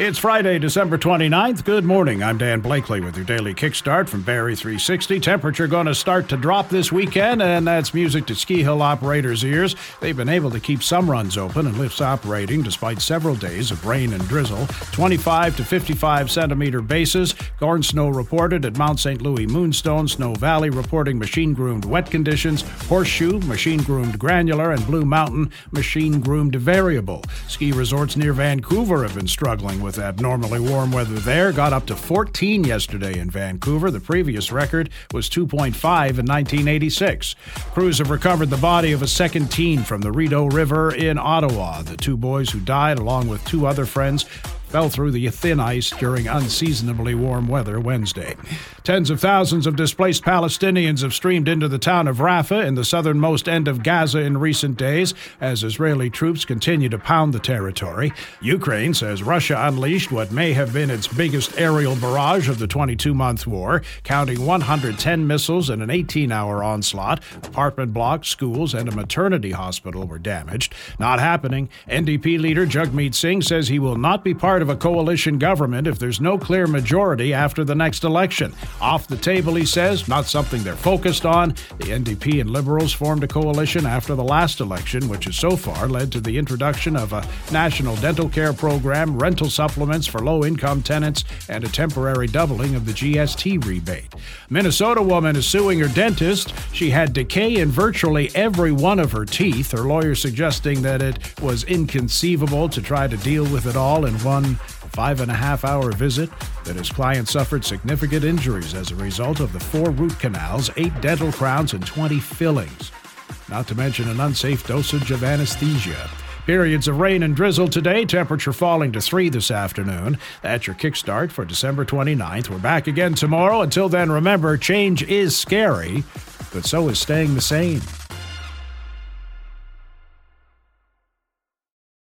It's Friday, December 29th. Good morning. I'm Dan Blakely with your daily kickstart from Barrie 360. Temperature going to start to drop this weekend, and that's music to ski hill operators' ears. They've been able to keep some runs open and lifts operating despite several days of rain and drizzle. 25 to 55 centimeter bases. Corn snow reported at Mount St. Louis Moonstone. Snow Valley reporting machine groomed wet conditions. Horseshoe, machine groomed granular, and Blue Mountain, machine groomed variable. Ski resorts near Vancouver have been struggling with with abnormally warm weather there. Got up to 14 yesterday in Vancouver. The previous record was 2.5 in 1986. Crews have recovered the body of a second teen from the Rideau River in Ottawa. The two boys who died, along with two other friends, fell through the thin ice during unseasonably warm weather Wednesday. Tens of thousands of displaced Palestinians have streamed into the town of Rafah in the southernmost end of Gaza in recent days as Israeli troops continue to pound the territory. Ukraine says Russia unleashed what may have been its biggest aerial barrage of the 22 month war, counting 110 missiles in an 18 hour onslaught. Apartment blocks, schools, and a maternity hospital were damaged. Not happening. NDP leader Jagmeet Singh says he will not be part part of a coalition government if there's no clear majority after the next election. Off the table, he says, not something they're focused on. The NDP and Liberals formed a coalition after the last election, which has so far led to the introduction of a national dental care program, rental supplements for low income tenants, and a temporary doubling of the GST rebate. Minnesota woman is suing her dentist. She had decay in virtually every one of her teeth, her lawyer suggesting that it was inconceivable to try to deal with it all in one five and a half hour visit that his client suffered significant injuries as a result of the four root canals, eight dental crowns, and 20 fillings. Not to mention an unsafe dosage of anesthesia. Periods of rain and drizzle today, temperature falling to 3 this afternoon. That's your kickstart for December 29th. We're back again tomorrow. Until then, remember, change is scary, but so is staying the same.